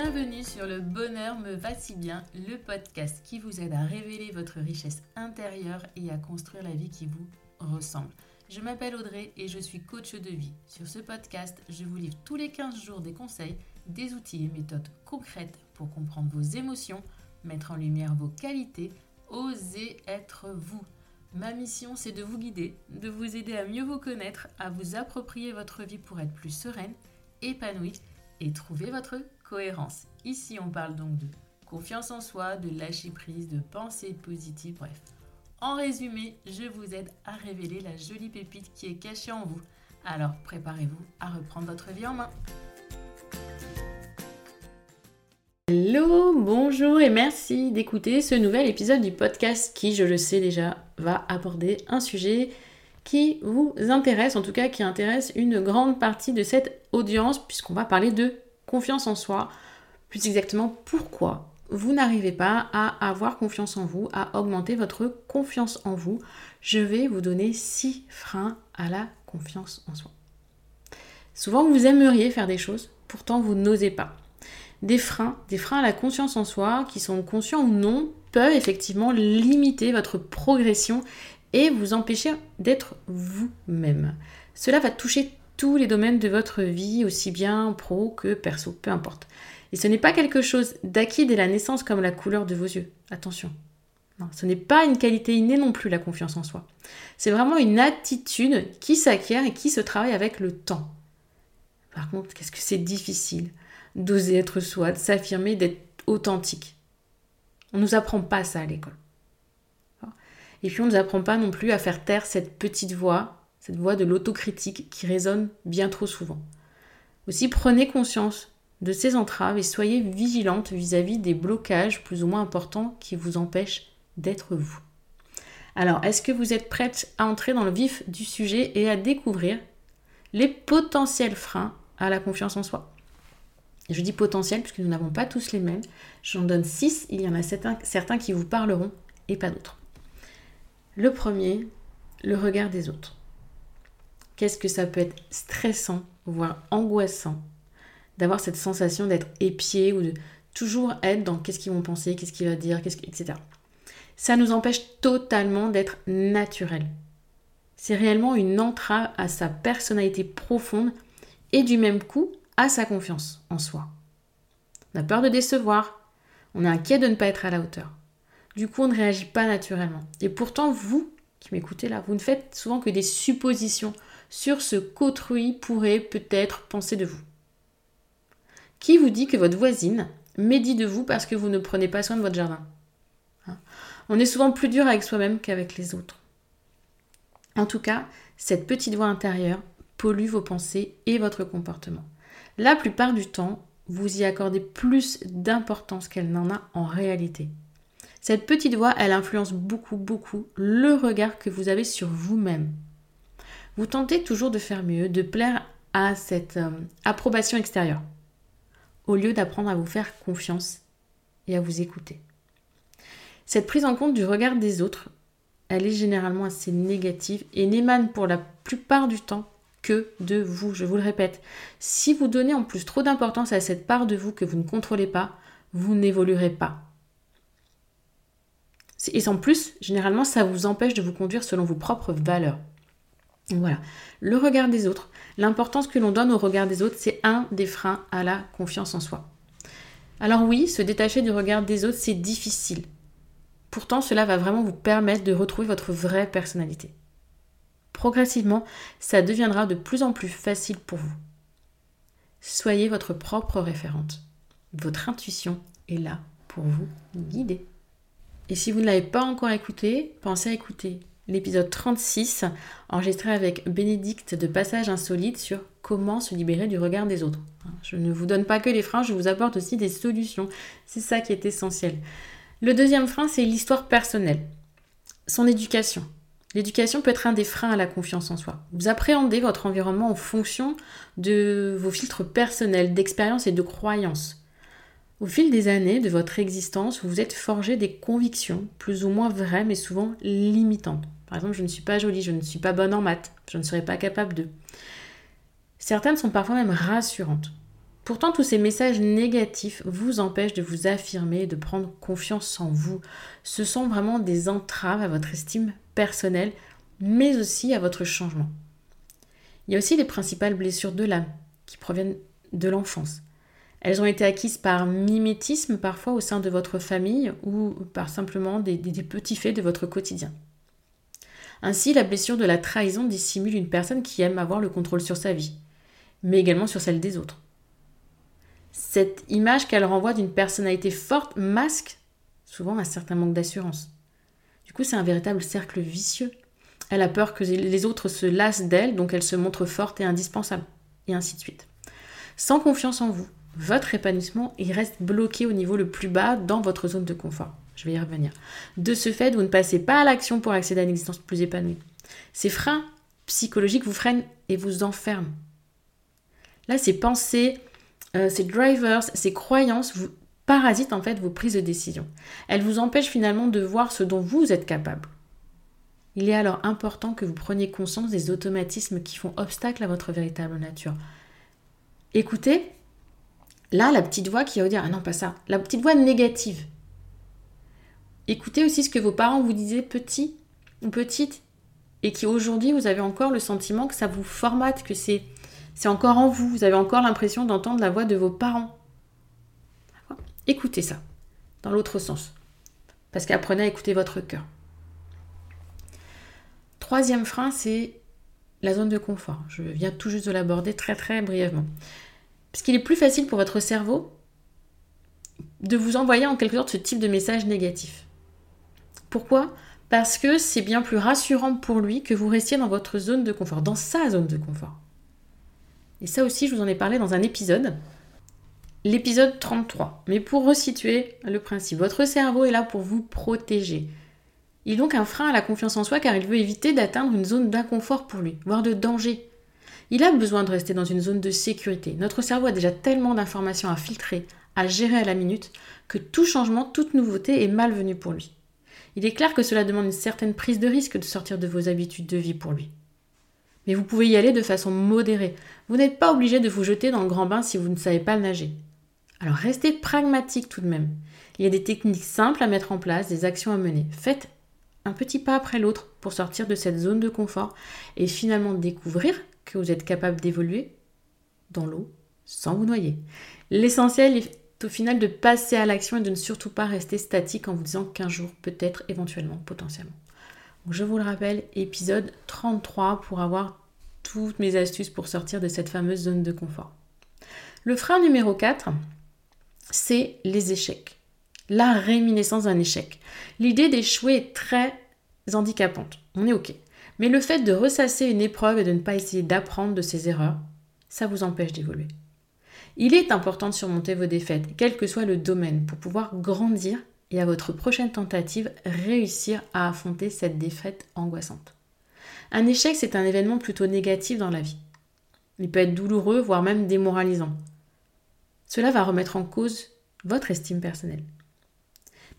Bienvenue sur Le Bonheur me va si bien, le podcast qui vous aide à révéler votre richesse intérieure et à construire la vie qui vous ressemble. Je m'appelle Audrey et je suis coach de vie. Sur ce podcast, je vous livre tous les 15 jours des conseils, des outils et méthodes concrètes pour comprendre vos émotions, mettre en lumière vos qualités, oser être vous. Ma mission, c'est de vous guider, de vous aider à mieux vous connaître, à vous approprier votre vie pour être plus sereine, épanouie et trouver votre cohérence. Ici, on parle donc de confiance en soi, de lâcher prise, de pensée positive, bref. En résumé, je vous aide à révéler la jolie pépite qui est cachée en vous. Alors préparez-vous à reprendre votre vie en main. Hello, bonjour et merci d'écouter ce nouvel épisode du podcast qui, je le sais déjà, va aborder un sujet qui vous intéresse, en tout cas qui intéresse une grande partie de cette audience, puisqu'on va parler de confiance en soi, plus exactement pourquoi vous n'arrivez pas à avoir confiance en vous, à augmenter votre confiance en vous? Je vais vous donner six freins à la confiance en soi. Souvent, vous aimeriez faire des choses, pourtant vous n'osez pas. Des freins, des freins à la confiance en soi, qui sont conscients ou non, peuvent effectivement limiter votre progression et vous empêcher d'être vous-même. Cela va toucher tous les domaines de votre vie, aussi bien pro que perso, peu importe. Et ce n'est pas quelque chose d'acquis dès la naissance comme la couleur de vos yeux. Attention. Ce n'est pas une qualité innée non plus la confiance en soi. C'est vraiment une attitude qui s'acquiert et qui se travaille avec le temps. Par contre, qu'est-ce que c'est difficile d'oser être soi, de s'affirmer, d'être authentique. On ne nous apprend pas ça à l'école. Et puis on ne nous apprend pas non plus à faire taire cette petite voix, cette voix de l'autocritique qui résonne bien trop souvent. Aussi prenez conscience de ces entraves et soyez vigilante vis-à-vis des blocages plus ou moins importants qui vous empêchent d'être vous. Alors, est-ce que vous êtes prête à entrer dans le vif du sujet et à découvrir les potentiels freins à la confiance en soi? Je dis potentiels puisque nous n'avons pas tous les mêmes. J'en donne six, il y en a certains qui vous parleront et pas d'autres. Le premier, le regard des autres. Qu'est-ce que ça peut être stressant, voire angoissant, d'avoir cette sensation d'être épié ou de toujours être dans qu'est-ce qu'ils vont penser, qu'est-ce qu'il va dire, qu'est-ce etc. Ça nous empêche totalement d'être naturel. C'est réellement une entrave à sa personnalité profonde et du même coup à sa confiance en soi. On a peur de décevoir, on est inquiet de ne pas être à la hauteur. Du coup, on ne réagit pas naturellement. Et pourtant, vous qui m'écoutez là, vous ne faites souvent que des suppositions sur ce qu'autrui pourrait peut-être penser de vous. Qui vous dit que votre voisine médit de vous parce que vous ne prenez pas soin de votre jardin hein? On est souvent plus dur avec soi-même qu'avec les autres. En tout cas, cette petite voix intérieure pollue vos pensées et votre comportement. La plupart du temps, vous y accordez plus d'importance qu'elle n'en a en réalité. Cette petite voix, elle influence beaucoup, beaucoup le regard que vous avez sur vous-même. Vous tentez toujours de faire mieux, de plaire à cette euh, approbation extérieure, au lieu d'apprendre à vous faire confiance et à vous écouter. Cette prise en compte du regard des autres, elle est généralement assez négative et n'émane pour la plupart du temps que de vous. Je vous le répète, si vous donnez en plus trop d'importance à cette part de vous que vous ne contrôlez pas, vous n'évoluerez pas. Et en plus, généralement, ça vous empêche de vous conduire selon vos propres valeurs. Voilà. Le regard des autres, l'importance que l'on donne au regard des autres, c'est un des freins à la confiance en soi. Alors oui, se détacher du regard des autres, c'est difficile. Pourtant, cela va vraiment vous permettre de retrouver votre vraie personnalité. Progressivement, ça deviendra de plus en plus facile pour vous. Soyez votre propre référente. Votre intuition est là pour vous guider. Et si vous ne l'avez pas encore écouté, pensez à écouter l'épisode 36, enregistré avec Bénédicte de Passage Insolite sur comment se libérer du regard des autres. Je ne vous donne pas que les freins, je vous apporte aussi des solutions. C'est ça qui est essentiel. Le deuxième frein, c'est l'histoire personnelle. Son éducation. L'éducation peut être un des freins à la confiance en soi. Vous appréhendez votre environnement en fonction de vos filtres personnels, d'expérience et de croyances. Au fil des années de votre existence, vous vous êtes forgé des convictions, plus ou moins vraies, mais souvent limitantes. Par exemple, je ne suis pas jolie, je ne suis pas bonne en maths, je ne serai pas capable de. Certaines sont parfois même rassurantes. Pourtant, tous ces messages négatifs vous empêchent de vous affirmer, de prendre confiance en vous. Ce sont vraiment des entraves à votre estime personnelle, mais aussi à votre changement. Il y a aussi les principales blessures de l'âme qui proviennent de l'enfance. Elles ont été acquises par mimétisme parfois au sein de votre famille ou par simplement des petits faits de votre quotidien. Ainsi, la blessure de la trahison dissimule une personne qui aime avoir le contrôle sur sa vie, mais également sur celle des autres. Cette image qu'elle renvoie d'une personnalité forte masque souvent un certain manque d'assurance. Du coup, c'est un véritable cercle vicieux. Elle a peur que les autres se lassent d'elle, donc elle se montre forte et indispensable, et ainsi de suite. Sans confiance en vous, votre épanouissement reste bloqué au niveau le plus bas dans votre zone de confort. Je vais y revenir. De ce fait, vous ne passez pas à l'action pour accéder à une existence plus épanouie. Ces freins psychologiques vous freinent et vous enferment. Là, ces pensées, euh, ces drivers, ces croyances vous parasitent en fait vos prises de décision. Elles vous empêchent finalement de voir ce dont vous êtes capable. Il est alors important que vous preniez conscience des automatismes qui font obstacle à votre véritable nature. Écoutez, là, la petite voix qui va vous dire Ah non, pas ça. La petite voix négative. Écoutez aussi ce que vos parents vous disaient petit ou petite et qui aujourd'hui vous avez encore le sentiment que ça vous formate, que c'est c'est encore en vous. Vous avez encore l'impression d'entendre la voix de vos parents. Écoutez ça, dans l'autre sens. Parce qu'apprenez à écouter votre cœur. Troisième frein, c'est la zone de confort. Je viens tout juste de l'aborder très très brièvement. Parce qu'il est plus facile pour votre cerveau de vous envoyer en quelque sorte ce type de message négatif. Pourquoi? Parce que c'est bien plus rassurant pour lui que vous restiez dans votre zone de confort, dans sa zone de confort. Et ça aussi, je vous en ai parlé dans un épisode, l'épisode 33. Mais pour resituer le principe, votre cerveau est là pour vous protéger. Il est donc un frein à la confiance en soi car il veut éviter d'atteindre une zone d'inconfort pour lui, voire de danger. Il a besoin de rester dans une zone de sécurité. Notre cerveau a déjà tellement d'informations à filtrer, à gérer à la minute, que tout changement, toute nouveauté est malvenu pour lui. Il est clair que cela demande une certaine prise de risque de sortir de vos habitudes de vie pour lui mais vous pouvez y aller de façon modérée. Vous n'êtes pas obligé de vous jeter dans le grand bain si vous ne savez pas nager. Alors restez pragmatique tout de même. Il y a des techniques simples à mettre en place, des actions à mener. Faites un petit pas après l'autre pour sortir de cette zone de confort et finalement découvrir que vous êtes capable d'évoluer dans l'eau sans vous noyer. L'essentiel est au final de passer à l'action et de ne surtout pas rester statique en vous disant qu'un jour, peut-être, éventuellement, potentiellement je vous le rappelle, épisode 33 pour avoir toutes mes astuces pour sortir de cette fameuse zone de confort. Le frein numéro 4, c'est les échecs. La réminiscence d'un échec. L'idée d'échouer est très handicapante. On est OK. Mais le fait de ressasser une épreuve et de ne pas essayer d'apprendre de ses erreurs, ça vous empêche d'évoluer. Il est important de surmonter vos défaites, quel que soit le domaine, pour pouvoir grandir et à votre prochaine tentative réussir à affronter cette défaite angoissante. Un échec, c'est un événement plutôt négatif dans la vie. Il peut être douloureux, voire même démoralisant. Cela va remettre en cause votre estime personnelle.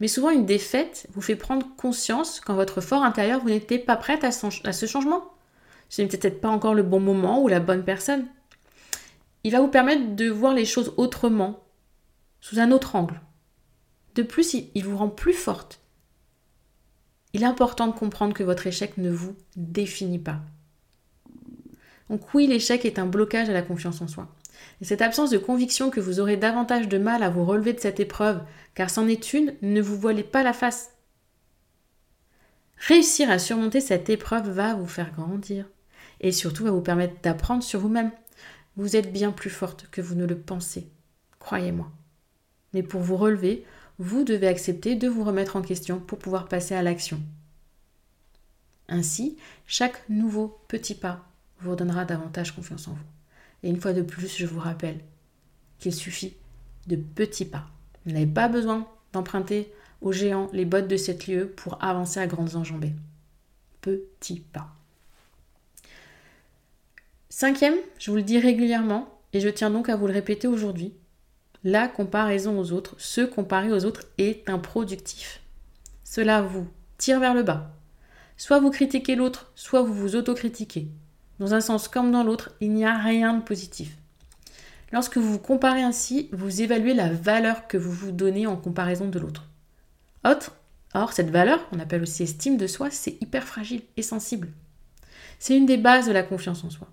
Mais souvent, une défaite vous fait prendre conscience qu'en votre fort intérieur, vous n'étiez pas prête à, ce changement. Ce n'était peut-être pas encore le bon moment ou la bonne personne. Il va vous permettre de voir les choses autrement, sous un autre angle. De plus, il vous rend plus forte. Il est important de comprendre que votre échec ne vous définit pas. Donc oui, l'échec est un blocage à la confiance en soi. Et cette absence de conviction que vous aurez davantage de mal à vous relever de cette épreuve, car c'en est une, ne vous voilez pas la face. Réussir à surmonter cette épreuve va vous faire grandir et surtout va vous permettre d'apprendre sur vous-même. Vous êtes bien plus forte que vous ne le pensez, croyez-moi. Mais pour vous relever, vous devez accepter de vous remettre en question pour pouvoir passer à l'action. Ainsi, chaque nouveau petit pas vous donnera davantage confiance en vous. Et une fois de plus, je vous rappelle qu'il suffit de petits pas. Vous n'avez pas besoin d'emprunter aux géants les bottes de cette lieu pour avancer à grandes enjambées. Petits pas. Cinquième, je vous le dis régulièrement, et je tiens donc à vous le répéter aujourd'hui, la comparaison aux autres, se comparer aux autres est improductif. Cela vous tire vers le bas. Soit vous critiquez l'autre, soit vous vous autocritiquez. Dans un sens comme dans l'autre, il n'y a rien de positif. Lorsque vous vous comparez ainsi, vous évaluez la valeur que vous vous donnez en comparaison de l'autre. Autre, or, cette valeur, on appelle aussi estime de soi, c'est hyper fragile et sensible. C'est une des bases de la confiance en soi.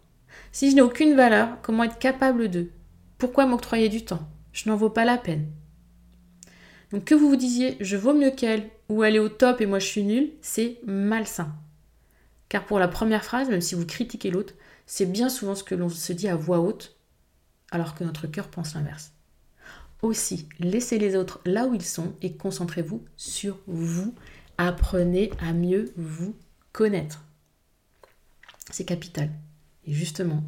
Si je n'ai aucune valeur, comment être capable de? Pourquoi m'octroyer du temps? Je n'en vaux pas la peine. Donc que vous vous disiez je vaux mieux qu'elle ou elle est au top et moi je suis nulle, c'est malsain. Car pour la première phrase, même si vous critiquez l'autre, c'est bien souvent ce que l'on se dit à voix haute, alors que notre cœur pense l'inverse. Aussi, laissez les autres là où ils sont et concentrez-vous sur vous. Apprenez à mieux vous connaître. C'est capital. Et justement,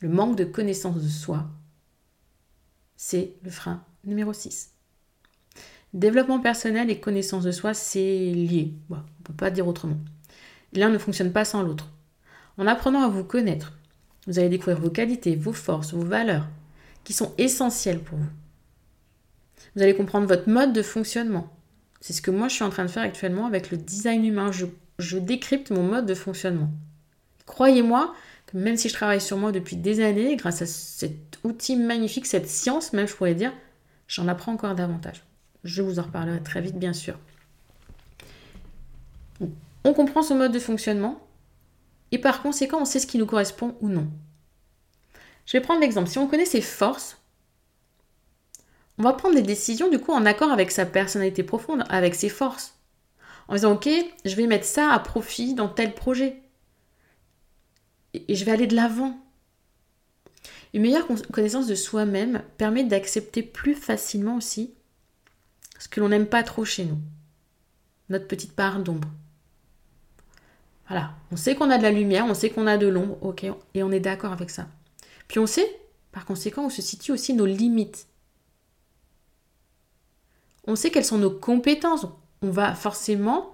le manque de connaissance de soi, c'est le frein numéro 6. Développement personnel et connaissance de soi, c'est lié. on ne peut pas dire autrement. L'un ne fonctionne pas sans l'autre. En apprenant à vous connaître, vous allez découvrir vos qualités, vos forces, vos valeurs, qui sont essentielles pour vous. Vous allez comprendre votre mode de fonctionnement. C'est ce que moi je suis en train de faire actuellement avec le design humain. Je, décrypte mon mode de fonctionnement. Croyez-moi même si je travaille sur moi depuis des années, grâce à cet outil magnifique, cette science même je pourrais dire, j'en apprends encore davantage. Je vous en reparlerai très vite bien sûr. On comprend son mode de fonctionnement et par conséquent on sait ce qui nous correspond ou non. Je vais prendre l'exemple. Si on connaît ses forces, on va prendre des décisions du coup en accord avec sa personnalité profonde, avec ses forces. En disant ok, je vais mettre ça à profit dans tel projet. Et je vais aller de l'avant. Une meilleure connaissance de soi-même permet d'accepter plus facilement aussi ce que l'on n'aime pas trop chez nous. Notre petite part d'ombre. Voilà, on sait qu'on a de la lumière, on sait qu'on a de l'ombre, ok, et on est d'accord avec ça. Puis on sait, par conséquent, où se situent aussi nos limites. On sait quelles sont nos compétences. On va forcément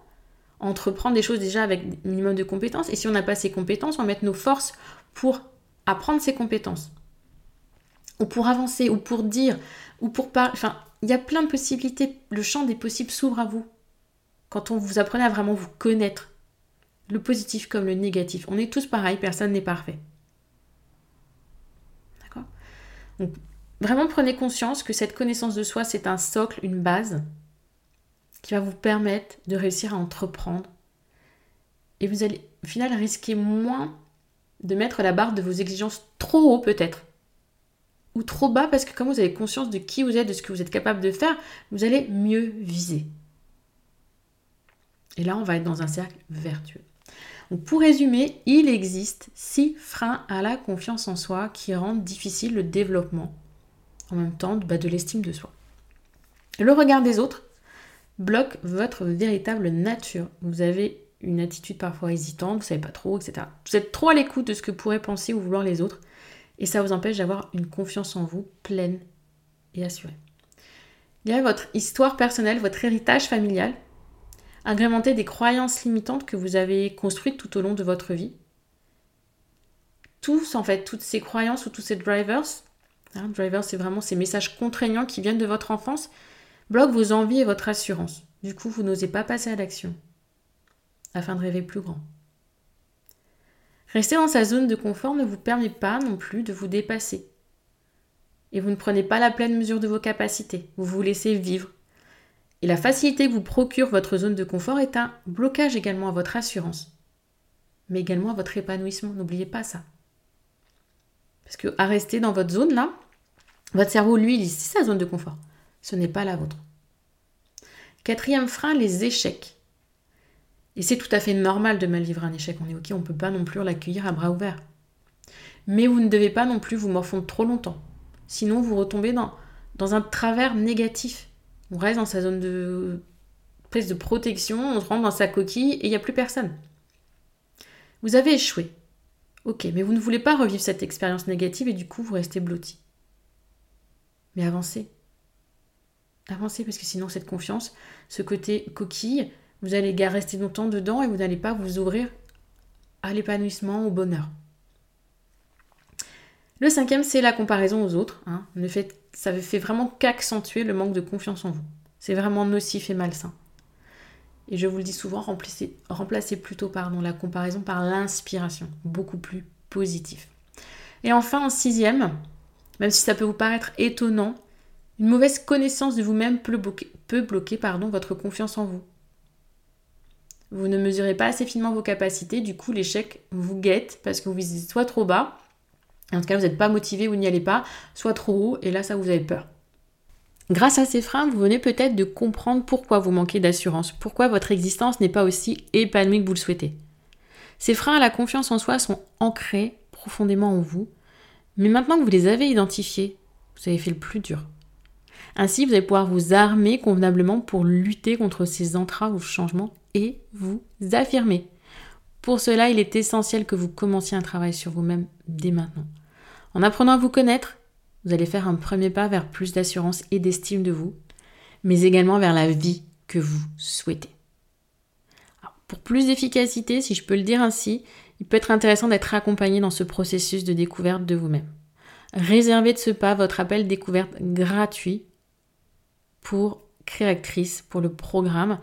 entreprendre des choses déjà avec un minimum de compétences. Et si on n'a pas ces compétences, on va mettre nos forces pour apprendre ces compétences. Ou pour avancer, ou pour dire, ou pour parler. Enfin, il y a plein de possibilités. Le champ des possibles s'ouvre à vous. Quand on vous apprenez à vraiment vous connaître. Le positif comme le négatif. On est tous pareils, personne n'est parfait. D'accord? Donc, vraiment prenez conscience que cette connaissance de soi, c'est un socle, une base qui va vous permettre de réussir à entreprendre. Et vous allez au final risquer moins de mettre la barre de vos exigences trop haut peut-être. Ou trop bas parce que comme vous avez conscience de qui vous êtes, de ce que vous êtes capable de faire, vous allez mieux viser. Et là, on va être dans un cercle vertueux. Donc pour résumer, il existe six freins à la confiance en soi qui rendent difficile le développement, en même temps bah, de l'estime de soi. Le regard des autres bloque votre véritable nature. Vous avez une attitude parfois hésitante, vous ne savez pas trop, etc. Vous êtes trop à l'écoute de ce que pourraient penser ou vouloir les autres, et ça vous empêche d'avoir une confiance en vous pleine et assurée. Il y a votre histoire personnelle, votre héritage familial, agrémenté des croyances limitantes que vous avez construites tout au long de votre vie. Tous, en fait, toutes ces croyances ou tous ces drivers, hein, drivers, c'est vraiment ces messages contraignants qui viennent de votre enfance, bloque vos envies et votre assurance. Du coup, vous n'osez pas passer à l'action afin de rêver plus grand. Rester dans sa zone de confort ne vous permet pas non plus de vous dépasser. Et vous ne prenez pas la pleine mesure de vos capacités. Vous vous laissez vivre. Et la facilité que vous procure votre zone de confort est un blocage également à votre assurance. Mais également à votre épanouissement. N'oubliez pas ça. Parce que à rester dans votre zone là, votre cerveau, lui, il c'est sa zone de confort ce n'est pas la vôtre. Quatrième frein, les échecs. Et c'est tout à fait normal de mal vivre un échec. On est ok, on ne peut pas non plus l'accueillir à bras ouverts. Mais vous ne devez pas non plus vous morfondre trop longtemps. Sinon, vous retombez dans, un travers négatif. On reste dans sa zone de prise de protection, on se rentre dans sa coquille et il n'y a plus personne. Vous avez échoué. Ok, mais vous ne voulez pas revivre cette expérience négative et du coup vous restez blotti. Mais avancez avancez parce que sinon cette confiance, ce côté coquille, vous allez rester longtemps dedans et vous n'allez pas vous ouvrir à l'épanouissement, au bonheur. Le cinquième, c'est la comparaison aux autres. Hein. ça fait vraiment qu'accentuer le manque de confiance en vous. C'est vraiment nocif et malsain. Et je vous le dis souvent, remplacez, remplacez plutôt pardon, la comparaison par l'inspiration, beaucoup plus positif. Et enfin, en sixième, même si ça peut vous paraître étonnant, une mauvaise connaissance de vous-même peut bloquer, pardon, votre confiance en vous. Vous ne mesurez pas assez finement vos capacités, du coup l'échec vous guette parce que vous visez soit trop bas, en tout cas vous n'êtes pas motivé, vous n'y allez pas, soit trop haut, et là ça vous avez peur. Grâce à ces freins, vous venez peut-être de comprendre pourquoi vous manquez d'assurance, pourquoi votre existence n'est pas aussi épanouie que vous le souhaitez. Ces freins à la confiance en soi sont ancrés profondément en vous, mais maintenant que vous les avez identifiés, vous avez fait le plus dur. Ainsi, vous allez pouvoir vous armer convenablement pour lutter contre ces entraves ou changements et vous affirmer. Pour cela, il est essentiel que vous commenciez un travail sur vous-même dès maintenant. En apprenant à vous connaître, vous allez faire un premier pas vers plus d'assurance et d'estime de vous, mais également vers la vie que vous souhaitez. pour plus d'efficacité, si je peux le dire ainsi, il peut être intéressant d'être accompagné dans ce processus de découverte de vous-même. Réservez de ce pas votre appel découverte gratuit pour créatrice, pour le programme,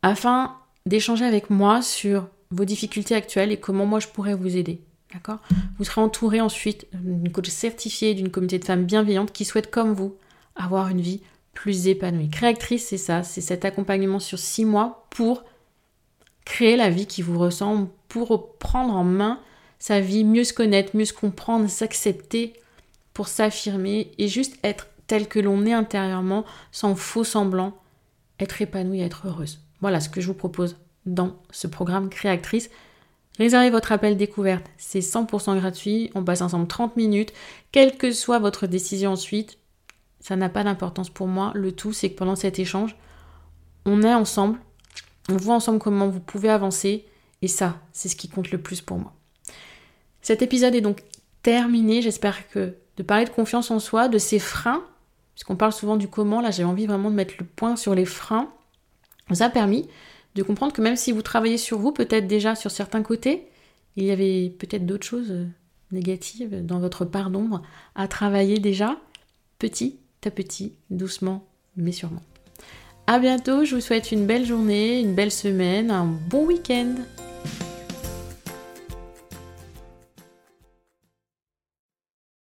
afin d'échanger avec moi sur vos difficultés actuelles et comment moi je pourrais vous aider. D'accord? Vous serez entouré ensuite d'une coach certifiée, d'une communauté de femmes bienveillantes qui souhaitent, comme vous, avoir une vie plus épanouie. Créatrice, c'est ça, c'est cet accompagnement sur six mois pour créer la vie qui vous ressemble, pour prendre en main sa vie, mieux se connaître, mieux se comprendre, s'accepter, pour s'affirmer et juste être tel que l'on est intérieurement, sans faux semblant, être épanouie, être heureuse. Voilà ce que je vous propose dans ce programme Créatrice. Réservez votre appel découverte, c'est 100% gratuit, on passe ensemble 30 minutes, quelle que soit votre décision ensuite, ça n'a pas d'importance pour moi. Le tout, c'est que pendant cet échange, on est ensemble, on voit ensemble comment vous pouvez avancer, et ça, c'est ce qui compte le plus pour moi. Cet épisode est donc terminé, j'espère que de parler de confiance en soi, de ses freins, puisqu'on parle souvent du comment, là j'ai envie vraiment de mettre le point sur les freins, vous a permis de comprendre que même si vous travaillez sur vous, peut-être déjà sur certains côtés, il y avait peut-être d'autres choses euh, négatives dans votre part d'ombre à travailler déjà, petit à petit, doucement, mais sûrement. A bientôt, je vous souhaite une belle journée, une belle semaine, un bon week-end.